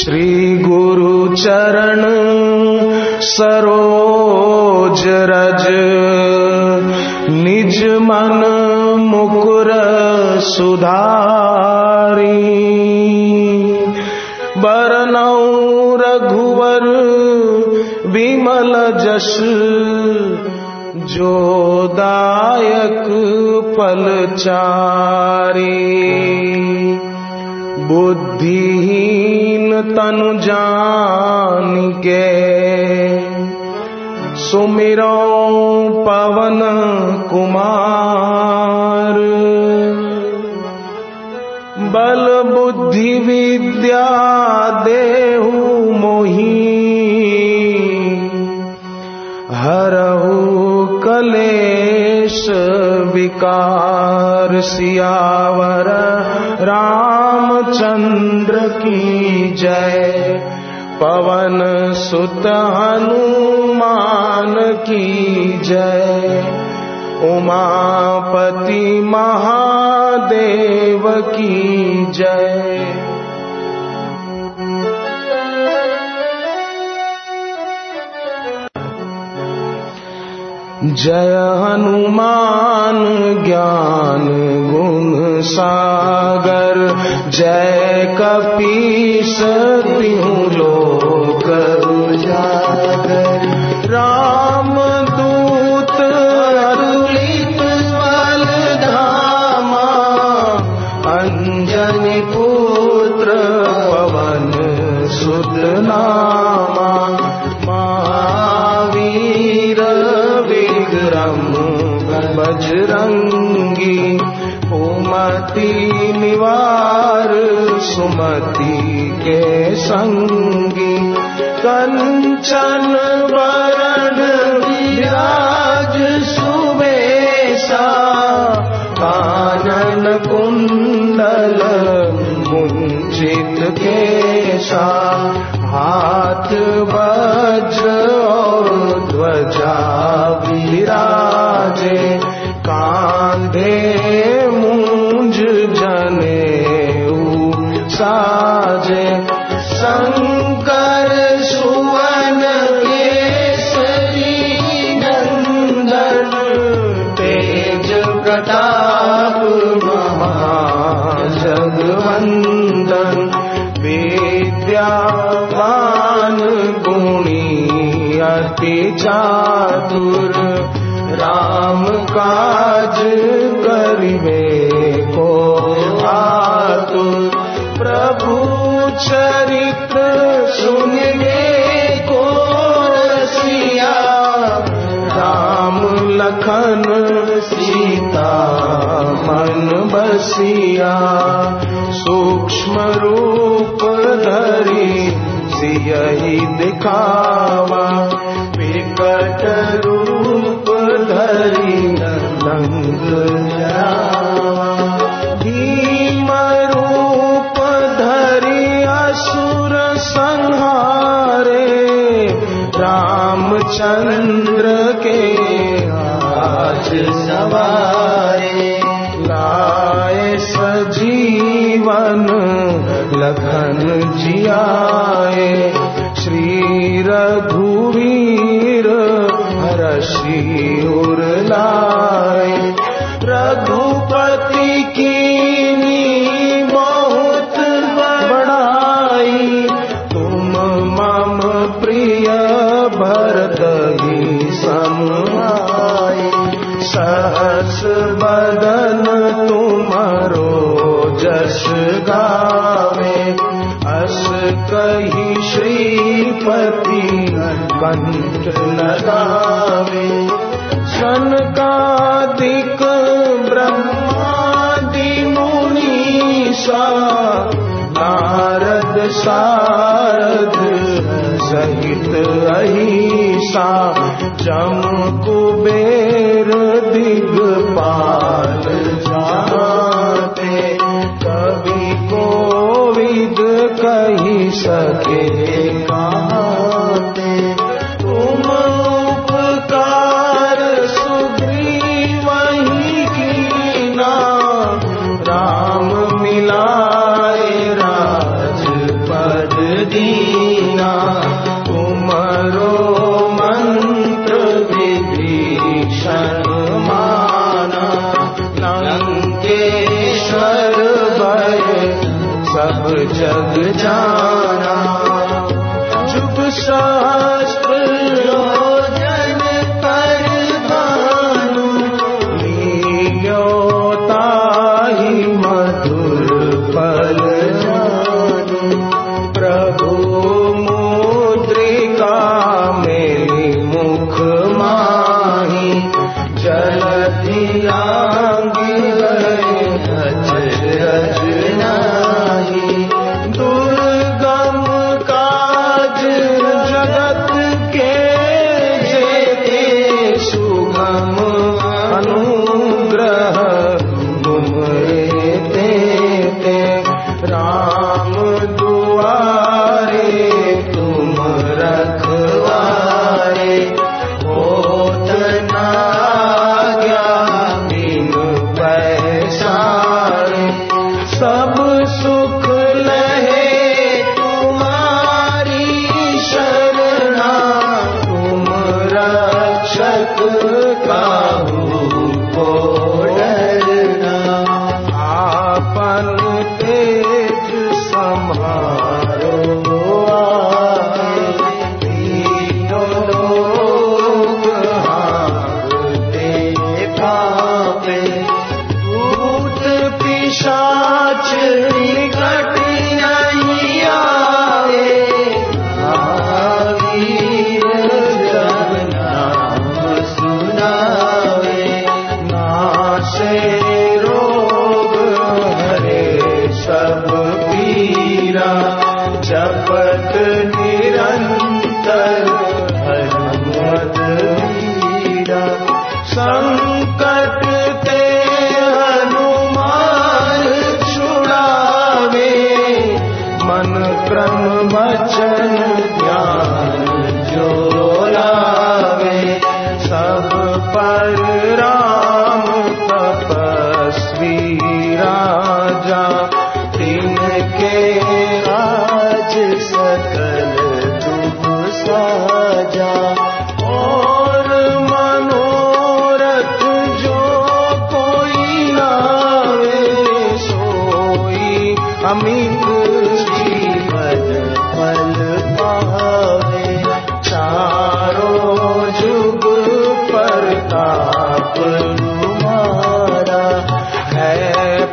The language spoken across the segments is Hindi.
श्री गुरु चरण सरोज रज। निज मन मुकुर सुधारी। बरनौ रघुवर विमल जस। जो दायक पलचारी बुद्धिहीन तनु जान के सुमिरो पवन कुमार। बल बुद्धि विद्या देहु मोही, हरहु कलेश विकार सियावर रामचंद्र की जय। पवन सुत हनुमान की जय। उमापति महादेव की जय। जय हनुमान ज्ञान गुण सागर। जय कपीस तिहु लोक राम दूत अतुलित बल धामा। अंजनी पुत्र पवन सुत बजरंगी उमति निवार सुमति के संगी कंचन वरण विराज सुबेसा कानन कुंडल कुंचित केसा हाथ वज्र साजे। शंकर सुवन केसरी नंदन तेज प्रताप महाजगवंदन विद्यावान गुणी अति चातुर राम काज रसिया। राम लखन सीता मन बसिया। सूक्ष्म रूप धरी सियही दिखावा। विकट संहारे रामचंद्र के आज सवारे। लाए सजीवन लखन जियाए श्रीपति कंठ लगावे सनकादिक ब्रह्मादि मुनीसा, नारद सारद सहित अहिसा, जम कुबेर दिगपाल जाते, कवि कोविद कही सके।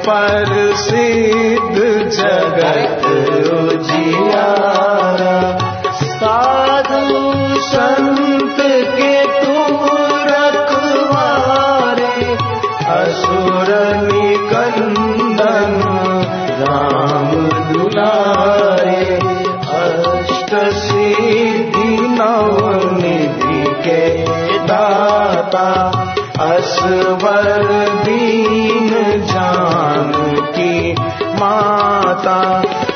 पर सिद्ध जगत जिया रखवारे असुर निकंदन राम दुलारे। अष्ट अष्टसि नवनिधि के दाता अस्वर माता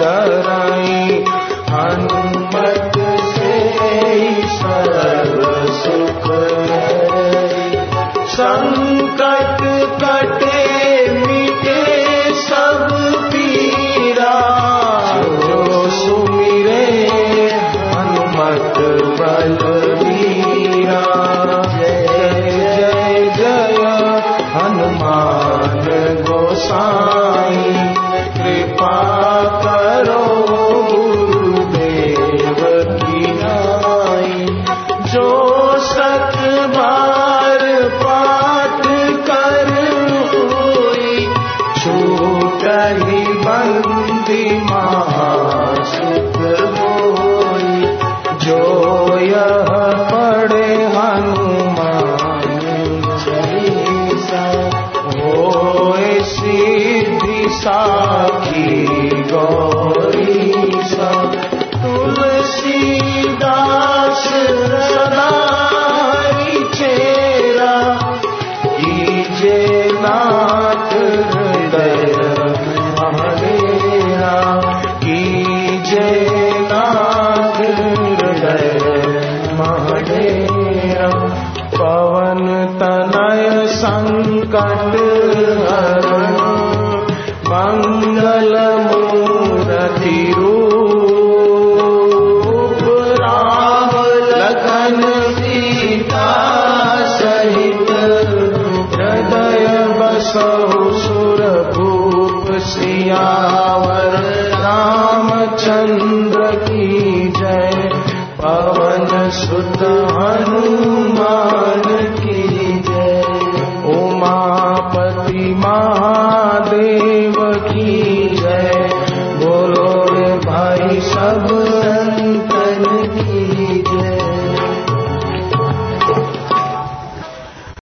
दराई हनुमत से अनुमृतशर रही बंदी महासुख होई जो यह पढ़े हनुमान चालीसा होए साखी गौरी सा तुलसीदास सुत हनुमान